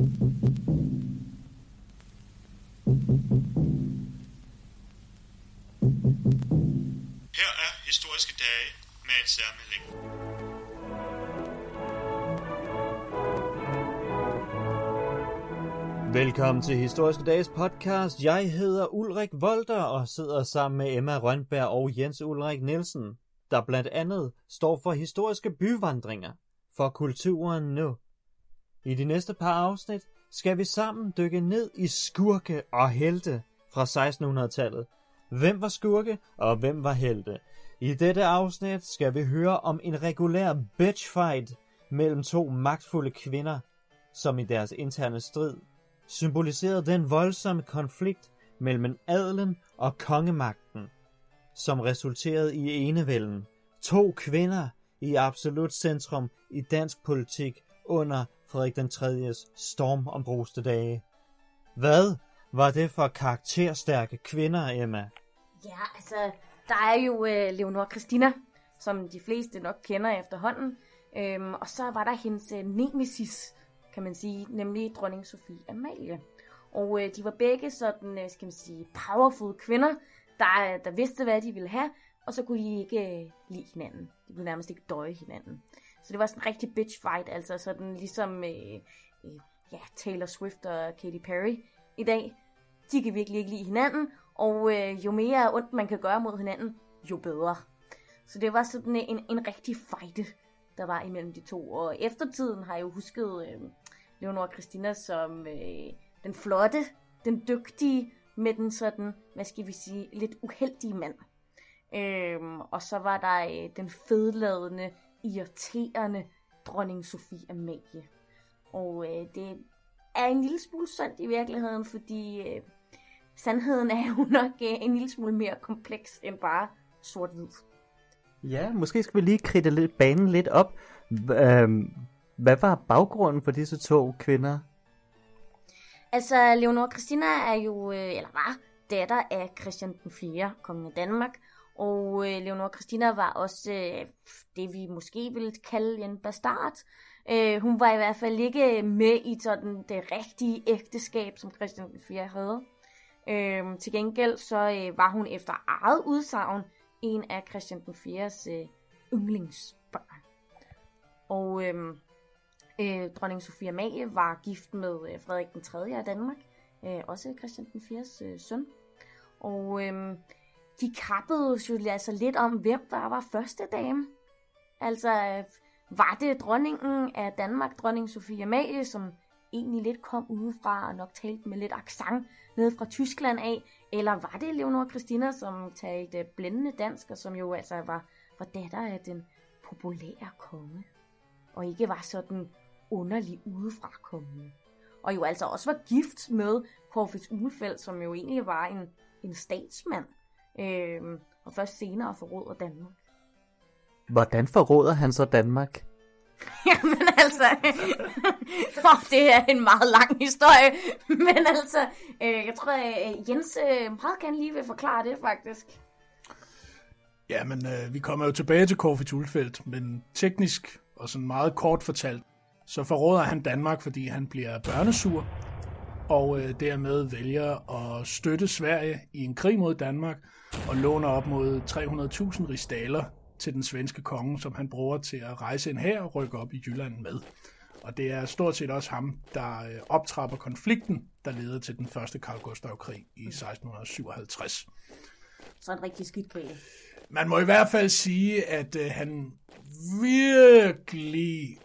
Her er historiske dage med en særmelding. Velkommen til Historiske Dages podcast. Jeg hedder Ulrik Volter og sidder sammen med Emma Rønberg og Jens Ulrik Nielsen, der blandt andet står for historiske byvandringer for kulturen nu. I de næste par afsnit skal vi sammen dykke ned i skurke og helte fra 1600-tallet. Hvem var skurke, og hvem var helte? I dette afsnit skal vi høre om en regulær bitchfight mellem to magtfulde kvinder, som i deres interne strid symboliserede den voldsomme konflikt mellem adelen og kongemagten, som resulterede i enevælden. To kvinder i absolut centrum i dansk politik under Frederik den 3.'s stormombruste dage. Hvad var det for karakterstærke kvinder, Emma? Ja, altså, der er jo øh, Leonor Christina, som de fleste nok kender efterhånden. Øhm, og så var der hendes øh, nemesis, kan man sige, nemlig dronning Sofie Amalie. Og øh, de var begge sådan, øh, skal man sige, powerful kvinder, der, øh, der vidste, hvad de ville have, og så kunne de ikke øh, lide hinanden. De kunne nærmest ikke døje hinanden. Så det var sådan en rigtig bitch fight, altså sådan ligesom øh, øh, ja, Taylor Swift og Katy Perry i dag. De kan virkelig ikke lide hinanden, og øh, jo mere ondt man kan gøre mod hinanden, jo bedre. Så det var sådan en, en rigtig fight, der var imellem de to. Og eftertiden har jeg jo husket øh, Leonora Christina som øh, den flotte, den dygtige, med den sådan, hvad skal vi sige, lidt uheldige mand. Øhm, og så var der øh, den fedladende, irriterende dronning Sofie Amalie. Og øh, det er en lille smule sandt i virkeligheden, fordi øh, sandheden er jo nok øh, en lille smule mere kompleks end bare sort-hvid. Ja, måske skal vi lige kridte lidt banen lidt op. Øhm, hvad var baggrunden for disse to kvinder? Altså, Leonor Christina er jo, øh, eller var, datter af Christian den 4., kongen af Danmark. Og øh, Leonora Christina var også øh, det, vi måske ville kalde en bastard. Øh, hun var i hvert fald ikke med i sådan det rigtige ægteskab, som Christian 4. havde. Øh, til gengæld så øh, var hun efter eget udsagn en af Christian 4's øh, yndlingsbørn. Og øh, øh, dronning Sofia Amalie var gift med øh, Frederik den 3. af Danmark, øh, også Christian den 4's øh, søn. Og øh, de krabbede jo altså lidt om, hvem der var første dame. Altså, øh, var det dronningen af Danmark, dronning Sofie Amalie, som egentlig lidt kom udefra og nok talte med lidt accent nede fra Tyskland af, eller var det Leonor Christina, som talte blændende dansk, og som jo altså var, var datter af den populære konge, og ikke var sådan underlig udefra kommende. Og jo altså også var gift med Corfitz Ulfeldt, som jo egentlig var en, en statsmand, øhm, og først senere forråder Danmark. Hvordan forråder han så Danmark? Jamen altså, oh, det er en meget lang historie, men altså, øh, jeg tror, at Jens øh, meget gerne lige vil forklare det faktisk. Ja, men øh, vi kommer jo tilbage til Corfitz Ulfeldt, men teknisk og sådan meget kort fortalt, så forråder han Danmark, fordi han bliver børnesur, og øh, dermed vælger at støtte Sverige i en krig mod Danmark, og låner op mod 300.000 ristaler til den svenske konge, som han bruger til at rejse en her og rykke op i Jylland med. Og det er stort set også ham, der øh, optrapper konflikten, der leder til den første Karl Gustav-krig i 1657. Så en rigtig skidt krig. Man må i hvert fald sige, at øh, han virkelig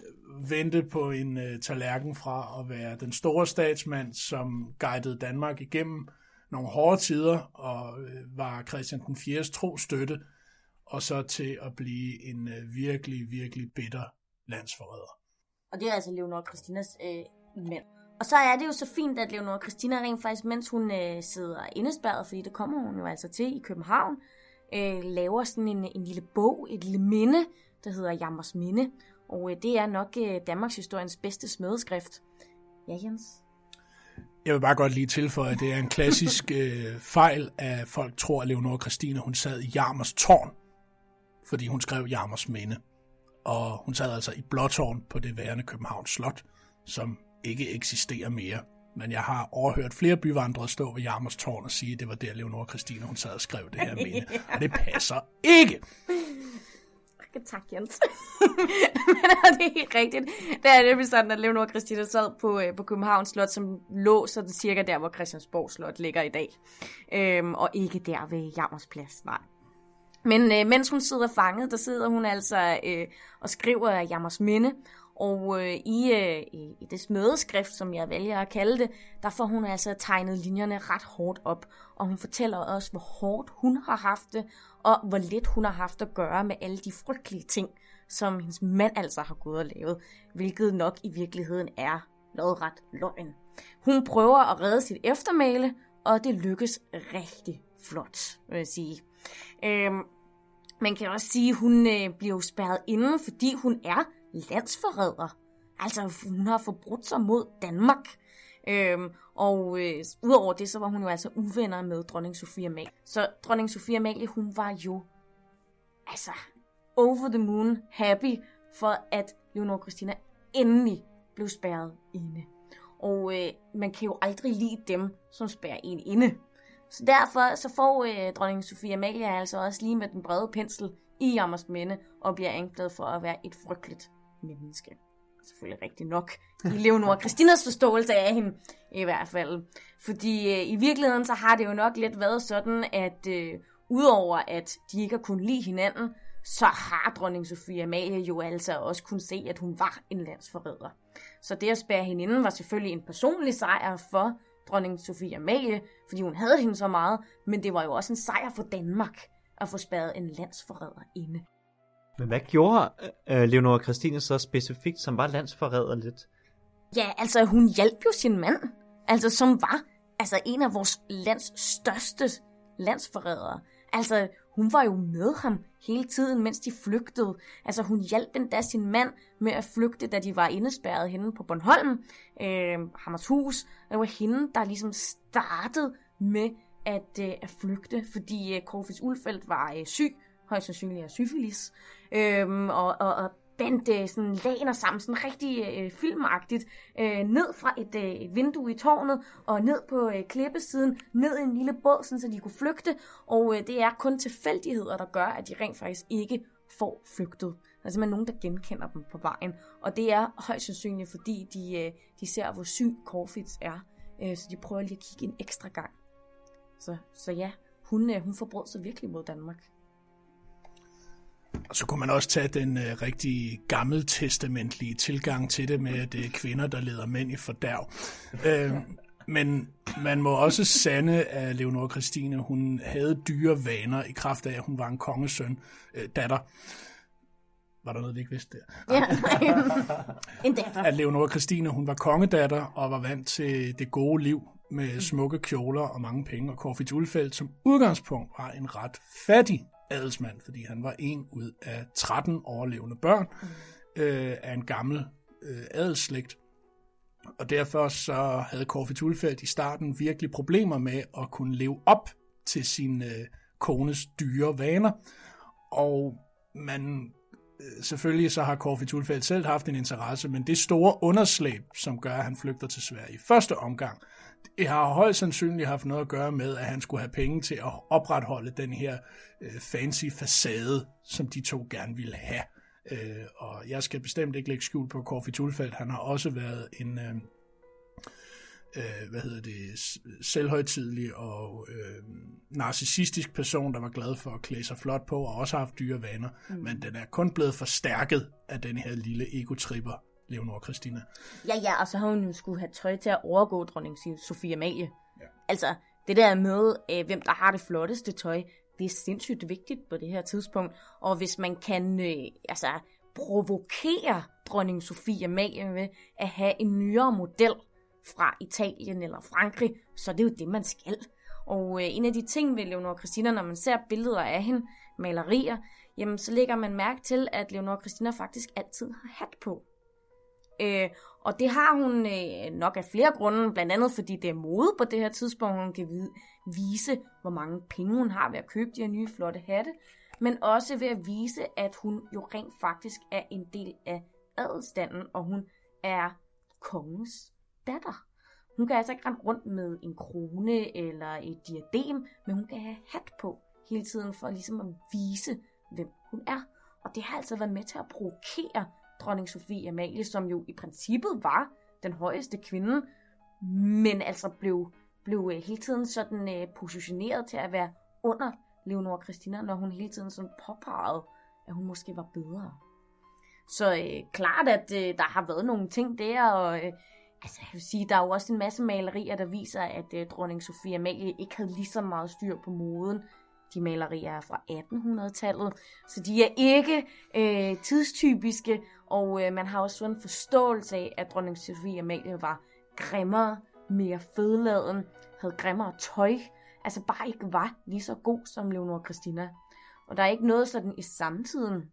vendte på en øh, tallerken fra at være den store statsmand, som guidede Danmark igennem nogle hårde tider og øh, var Christian den 4. tro støtte, og så til at blive en øh, virkelig, virkelig bitter landsforræder. Og det er altså Leonor Christinas øh, mænd. Og så er det jo så fint, at Leonor Christina rent faktisk, mens hun øh, sidder indespærret, fordi det kommer hun jo altså til i København, øh, laver sådan en, en lille bog, et lille minde, der hedder Jammers Minde. Og øh, det er nok øh, Danmarks historiens bedste smedeskrift. Ja, Jens? Jeg vil bare godt lige tilføje, at det er en klassisk øh, fejl, at folk tror, at Leonora Christina hun sad i Jarmers tårn, fordi hun skrev Jarmers Minde. Og hun sad altså i blåtårn på det værende Københavns Slot, som ikke eksisterer mere. Men jeg har overhørt flere byvandrere stå ved Jarmers Tårn og sige, at det var der Leonora Christina, hun sad og skrev det her minde. Og det passer ikke! Tak, Jens. Men det er helt rigtigt. Det er nemlig sådan, at Leonora Christina sad på, øh, på Københavns Slot, som lå sådan cirka der, hvor Christiansborg Slot ligger i dag. Øhm, og ikke der ved Jammers Plads, nej. Men øh, mens hun sidder fanget, der sidder hun altså øh, og skriver Jammers Minde. Og øh, i, øh, i, i det smødeskrift, som jeg vælger at kalde det, der får hun altså tegnet linjerne ret hårdt op. Og hun fortæller også, hvor hårdt hun har haft det, og hvor lidt hun har haft at gøre med alle de frygtelige ting, som hendes mand altså har gået og lavet, hvilket nok i virkeligheden er noget ret løgn. Hun prøver at redde sit eftermæle, og det lykkes rigtig flot, vil jeg sige. Øhm, man kan også sige, at hun øh, bliver spærret inde, fordi hun er landsforræder. Altså, hun har forbrudt sig mod Danmark. Øhm, og øh, udover det, så var hun jo altså uvenner med dronning Sofia Amalie. Så dronning Sofia Amalie, hun var jo altså over the moon happy for, at Leonor Christina endelig blev spærret inde. Og øh, man kan jo aldrig lide dem, som spærrer en inde. Så derfor så får øh, dronning Sofia Amalie altså også lige med den brede pensel i Jammers Minde og bliver anklaget for at være et frygteligt menneske. Selvfølgelig rigtigt nok. I Leonora Christinas forståelse af hende, i hvert fald. Fordi øh, i virkeligheden, så har det jo nok lidt været sådan, at øh, udover at de ikke har kunnet lide hinanden, så har dronning Sofie Amalie jo altså også kunne se, at hun var en landsforræder. Så det at spære hende inden var selvfølgelig en personlig sejr for dronning Sofie Amalie, fordi hun havde hende så meget, men det var jo også en sejr for Danmark at få spærret en landsforræder inde. Men hvad gjorde øh, Leonora Christine så specifikt, som var landsforræder lidt? Ja, altså hun hjalp jo sin mand, altså som var altså en af vores lands største landsforrædere. Altså hun var jo med ham hele tiden, mens de flygtede. Altså hun hjalp endda sin mand med at flygte, da de var indespærret henne på Bornholm, øh, Hammers hus. Det var hende, der ligesom startede med at, øh, at flygte, fordi øh, Corfis Ulfeldt var øh, syg, højst sandsynligt er syfilis, Øhm, og, og, og bandte øh, sådan laner sammen, sådan rigtig øh, filmagtigt, øh, ned fra et, øh, et vindue i tårnet, og ned på øh, klippesiden, ned i en lille båd, sådan, så de kunne flygte, og øh, det er kun tilfældigheder, der gør, at de rent faktisk ikke får flygtet. Der er simpelthen nogen, der genkender dem på vejen, og det er højst sandsynligt, fordi de, øh, de ser, hvor syg Corfitz er, øh, så de prøver lige at kigge en ekstra gang. Så, så ja, hun, øh, hun forbrød sig virkelig mod Danmark. Og så kunne man også tage den øh, rigtig gammeltestamentlige tilgang til det med, at det er kvinder, der leder mænd i fordærv. øh, men man må også sande, at Leonora Christine, hun havde dyre vaner i kraft af, at hun var en kongesøn, øh, datter. Var der noget, vi ikke vidste der? Ja, en datter. At Leonora Christine, hun var kongedatter og var vant til det gode liv med smukke kjoler og mange penge, og Corfitz Ulfeldt som udgangspunkt var en ret fattig adelsmand, fordi han var en ud af 13 overlevende børn mm. øh, af en gammel øh, adelsslægt. Og derfor så havde Corfitz Ulfeldt i starten virkelig problemer med at kunne leve op til sin øh, kones dyre vaner. Og man selvfølgelig så har Corfi Tulfeldt selv haft en interesse, men det store underslæb, som gør, at han flygter til Sverige i første omgang, det har højst sandsynligt haft noget at gøre med, at han skulle have penge til at opretholde den her øh, fancy facade, som de to gerne ville have. Øh, og jeg skal bestemt ikke lægge skjul på Corfi Tulfeldt. Han har også været en, øh, øh, hvad hedder det, selvhøjtidlig og øh, narcissistisk person, der var glad for at klæde sig flot på, og også har haft dyre vaner. Mm. Men den er kun blevet forstærket af den her lille egotripper, Leonor Christina. Ja, ja, og så har hun jo skulle have tøj til at overgå dronning Sofie Amalie. Ja. Altså, det der med, øh, hvem der har det flotteste tøj, det er sindssygt vigtigt på det her tidspunkt. Og hvis man kan øh, altså, provokere dronning Sofie Amalie ved at have en nyere model fra Italien eller Frankrig, så er det jo det, man skal. Og øh, en af de ting ved Leonor Christina, når man ser billeder af hende, malerier, jamen så lægger man mærke til, at Leonor Christina faktisk altid har hat på. Øh, og det har hun øh, nok af flere grunde, blandt andet fordi det er mode på det her tidspunkt, hun kan vide, vise, hvor mange penge hun har ved at købe de her nye flotte hatte, men også ved at vise, at hun jo rent faktisk er en del af adelstanden, og hun er kongens datter. Hun kan altså ikke rende rundt med en krone eller et diadem, men hun kan have hat på hele tiden for ligesom at vise, hvem hun er. Og det har altså været med til at provokere dronning Sofie Amalie, som jo i princippet var den højeste kvinde, men altså blev, blev øh, hele tiden sådan øh, positioneret til at være under Leonora Christina, når hun hele tiden sådan påpegede, at hun måske var bedre. Så øh, klart, at øh, der har været nogle ting der, og øh, altså, jeg vil sige, der er jo også en masse malerier, der viser, at uh, dronning Sofie Amalie ikke havde lige så meget styr på moden. De malerier er fra 1800-tallet, så de er ikke øh, tidstypiske, og øh, man har også sådan en forståelse af, at dronning Sofie Amalie var grimmere, mere fedladen, havde grimmere tøj, altså bare ikke var lige så god som Leonora Christina. Og der er ikke noget sådan i samtiden,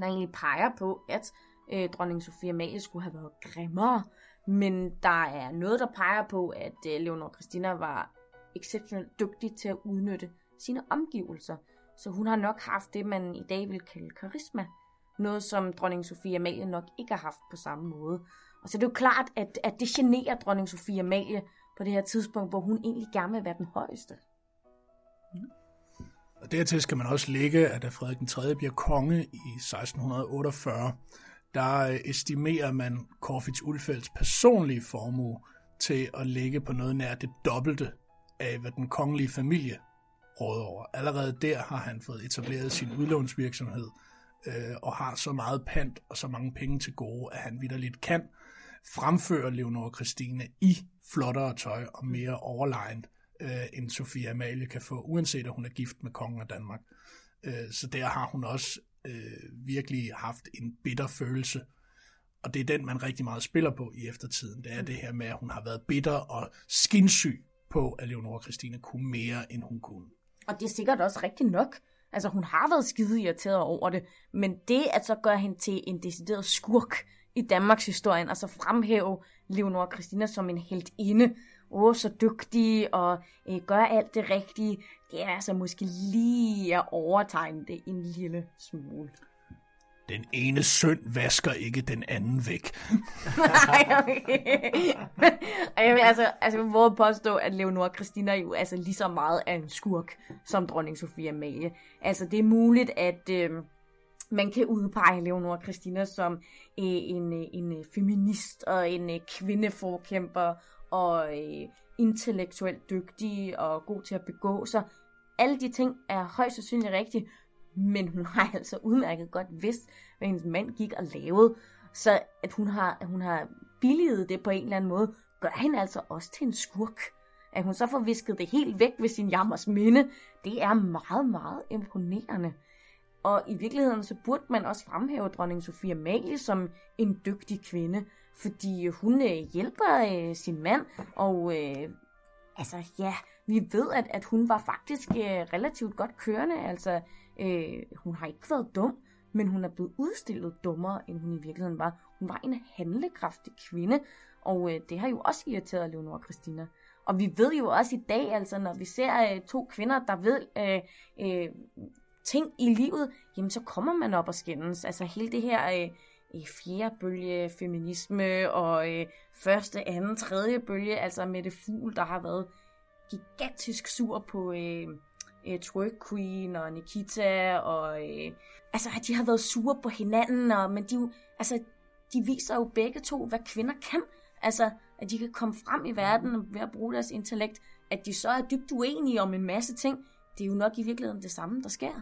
der egentlig peger på, at øh, dronning Sofia Amalie skulle have været grimmere, men der er noget, der peger på, at øh, Leonor Christina var exceptionelt dygtig til at udnytte sine omgivelser. Så hun har nok haft det, man i dag vil kalde karisma. Noget, som dronning Sofie Amalie nok ikke har haft på samme måde. Og så det jo klart, at, at det generer dronning Sofie Amalie på det her tidspunkt, hvor hun egentlig gerne vil være den højeste. Og dertil skal man også lægge, at da Frederik III 3. bliver konge i 1648, der estimerer man Corfitz Ulfelds personlige formue til at ligge på noget nær det dobbelte af, hvad den kongelige familie råder over. Allerede der har han fået etableret sin udlånsvirksomhed øh, og har så meget pant og så mange penge til gode, at han vidderligt kan fremføre Leonora Christine i flottere tøj og mere overlegnet, øh, end Sofia Amalie kan få, uanset at hun er gift med kongen af Danmark. Øh, så der har hun også øh, virkelig haft en bitter følelse, og det er den, man rigtig meget spiller på i eftertiden. Det er det her med, at hun har været bitter og skinsyg på, at Leonora Christine kunne mere, end hun kunne. Og det er sikkert også rigtigt nok. Altså, hun har været skide irriteret over det, men det at så gøre hende til en decideret skurk i Danmarks historien, altså fremhæve Leonora Christina som en helt inde, åh, så dygtig og øh, gør alt det rigtige, det er altså måske lige at overtegne det en lille smule. Den ene søn vasker ikke den anden væk. Nej, okay. jeg vil altså, altså jeg vil påstå, at Leonora Christina jo altså lige så meget er en skurk som dronning Sofia Amalie. Altså det er muligt, at øh, man kan udpege Leonora Christina som øh, en, øh, en feminist og en øh, kvindeforkæmper og øh, intellektuelt dygtig og god til at begå sig. Alle de ting er højst sandsynligt rigtige, men hun har altså udmærket godt vidst, hvad hendes mand gik og lavede. Så at hun har, at hun har billiget det på en eller anden måde, gør hende altså også til en skurk. At hun så får visket det helt væk ved sin jammers minde, det er meget, meget imponerende. Og i virkeligheden så burde man også fremhæve dronning Sofia Amalie som en dygtig kvinde, fordi øh, hun øh, hjælper øh, sin mand, og øh, altså ja, vi ved, at, at hun var faktisk øh, relativt godt kørende, altså øh, hun har ikke været dum, men hun er blevet udstillet dummere, end hun i virkeligheden var. Hun var en handlekraftig kvinde, og øh, det har jo også irriteret Leonora Christina. Og vi ved jo også i dag, altså når vi ser øh, to kvinder, der ved øh, øh, ting i livet, jamen så kommer man op og skændes. Altså hele det her øh, fjerde bølge feminisme, og øh, første, anden, tredje bølge, altså med det fugl, der har været gigantisk sur på øh, øh, Twerk Queen og Nikita, og øh, altså at de har været sure på hinanden, og, men de, altså, de viser jo begge to, hvad kvinder kan. Altså, at de kan komme frem i verden ved at bruge deres intellekt. At de så er dybt uenige om en masse ting, det er jo nok i virkeligheden det samme, der sker.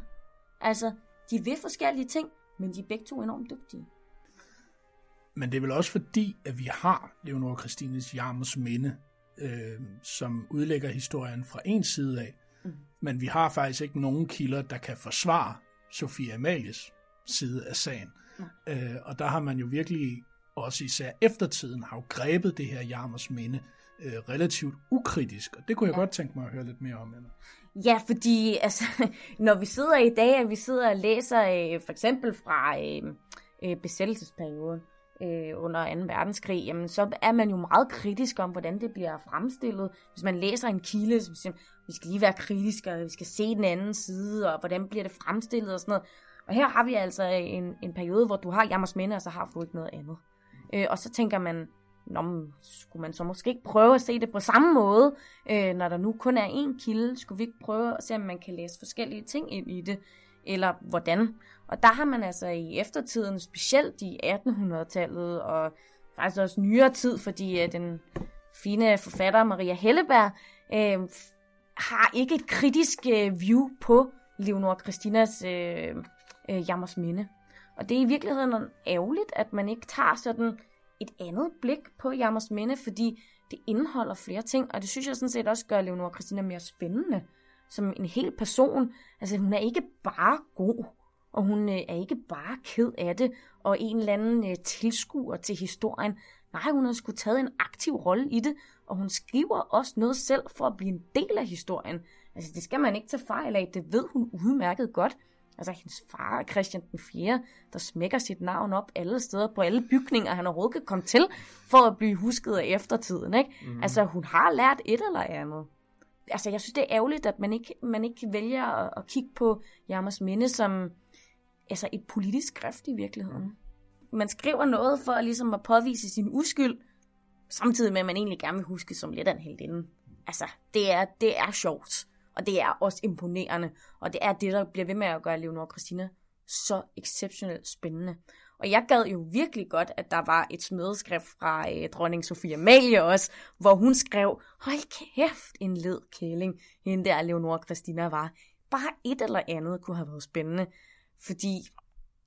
Altså, de vil forskellige ting, men de er begge to enormt dygtige. Men det er vel også fordi, at vi har Leonora Christines Jarmers minde, øh, som udlægger historien fra en side af, mm. men vi har faktisk ikke nogen kilder, der kan forsvare Sofie Amalies side af sagen. Mm. Øh, og der har man jo virkelig, også især eftertiden, har jo grebet det her Jarmers minde øh, relativt ukritisk, og det kunne jeg ja. godt tænke mig at høre lidt mere om. Eller? Ja, fordi altså, når vi sidder i dag, og vi sidder og læser øh, for eksempel fra øh, øh, besættelsesperioden øh, under 2. verdenskrig, jamen, så er man jo meget kritisk om, hvordan det bliver fremstillet. Hvis man læser en kilde, så siger, vi skal lige være kritiske, og vi skal se den anden side, og hvordan bliver det fremstillet og sådan noget. Og her har vi altså en, en periode, hvor du har Jammers Minde, og så har du ikke noget andet. Øh, og så tænker man, Nå, men skulle man så måske ikke prøve at se det på samme måde, øh, når der nu kun er én kilde? Skulle vi ikke prøve at se, om man kan læse forskellige ting ind i det? Eller hvordan? Og der har man altså i eftertiden, specielt i 1800-tallet, og faktisk også nyere tid, fordi øh, den fine forfatter Maria Helleberg øh, har ikke et kritisk øh, view på Leonor Christinas øh, øh, Jammers Minde. Og det er i virkeligheden ærgerligt, at man ikke tager sådan et andet blik på Jammers Minde, fordi det indeholder flere ting, og det synes jeg sådan set også gør Leonora Christina mere spændende som en hel person. Altså hun er ikke bare god, og hun øh, er ikke bare ked af det, og en eller anden øh, tilskuer til historien. Nej, hun har sgu taget en aktiv rolle i det, og hun skriver også noget selv for at blive en del af historien. Altså det skal man ikke tage fejl af, det ved hun udmærket godt. Altså hendes far, Christian den 4., der smækker sit navn op alle steder på alle bygninger, han overhovedet kan komme til, for at blive husket af eftertiden. Ikke? Mm. Altså hun har lært et eller andet. Altså jeg synes, det er ærgerligt, at man ikke, man ikke vælger at, at kigge på Jammers minde som altså et politisk skrift i virkeligheden. Man skriver noget for ligesom at påvise sin uskyld, samtidig med, at man egentlig gerne vil huske som lidt af en heldinde. Altså, det er, det er sjovt. Og det er også imponerende. Og det er det, der bliver ved med at gøre Leonor Christina så exceptionelt spændende. Og jeg gad jo virkelig godt, at der var et smedeskrift fra øh, dronning Sofia Amalie også, hvor hun skrev, hold kæft, en led kæling, hende der Leonor Christina var. Bare et eller andet kunne have været spændende, fordi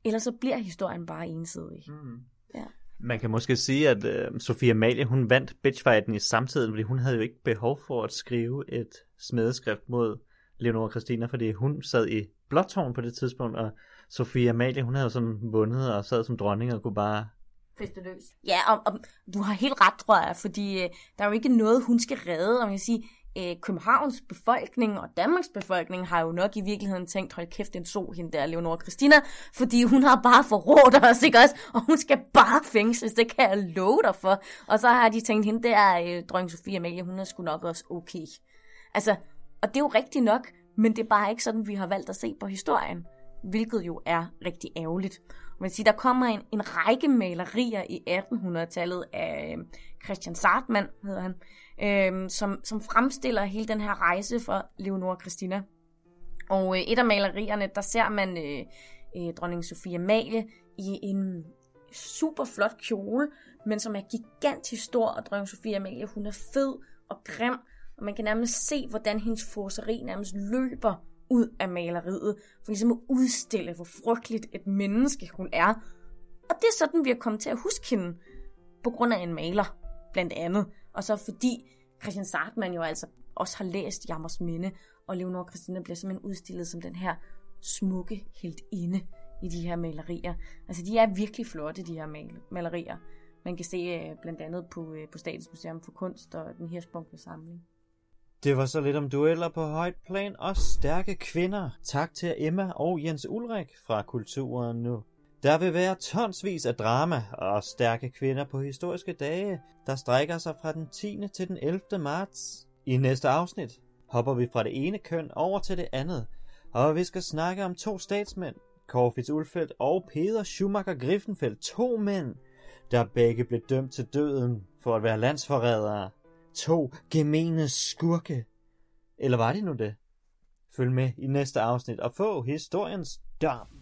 ellers så bliver historien bare ensidig. Mm. Ja. Man kan måske sige, at øh, Sofia Amalie, hun vandt bitchfighten i samtiden, fordi hun havde jo ikke behov for at skrive et smedeskrift mod Leonora Christina, fordi hun sad i Blåtårn på det tidspunkt, og Sofia Amalie, hun havde jo sådan vundet og sad som dronning og kunne bare feste løs. Ja, og, og du har helt ret, tror jeg, fordi øh, der er jo ikke noget, hun skal redde. Og man kan sige, øh, Københavns befolkning og Danmarks befolkning har jo nok i virkeligheden tænkt, hold kæft, den så hende der, Leonora Christina, fordi hun har bare forrådt os, ikke også? Og hun skal bare fængsles, det kan jeg love dig for. Og så har de tænkt, hende der, øh, dronning Sofia Amalie, hun er sgu nok også okay. Altså, og det er jo rigtigt nok, men det er bare ikke sådan, vi har valgt at se på historien, hvilket jo er rigtig ærgerligt. Man siger, der kommer en, en række malerier i 1800-tallet af øhm, Christian Sartmann, hedder han, øh, som, som fremstiller hele den her rejse for Leonora Christina. Og øh, et af malerierne, der ser man øh, øh, dronning Sofia Amalie i en super flot kjole, men som er gigantisk stor, og dronning Sofia Amalie, hun er fed og grim, og man kan nærmest se, hvordan hendes forseri nærmest løber ud af maleriet, for ligesom at udstille, hvor frygteligt et menneske hun er. Og det er sådan, vi er kommet til at huske hende, på grund af en maler, blandt andet. Og så fordi Christian Sartmann jo altså også har læst Jammers Minde, og Leonor Christina bliver simpelthen udstillet som den her smukke helt inde i de her malerier. Altså de er virkelig flotte, de her mal- malerier. Man kan se øh, blandt andet på, øh, på Statens Museum for Kunst og den her samling. Det var så lidt om dueller på højt plan og stærke kvinder. Tak til Emma og Jens Ulrik fra Kulturen Nu. Der vil være tonsvis af drama og stærke kvinder på historiske dage, der strækker sig fra den 10. til den 11. marts. I næste afsnit hopper vi fra det ene køn over til det andet, og vi skal snakke om to statsmænd, Corfitz Ulfeldt og Peter Schumacher Griffenfeldt, to mænd, der begge blev dømt til døden for at være landsforrædere. To gemene skurke. Eller var det nu det? Følg med i næste afsnit og få historiens dom.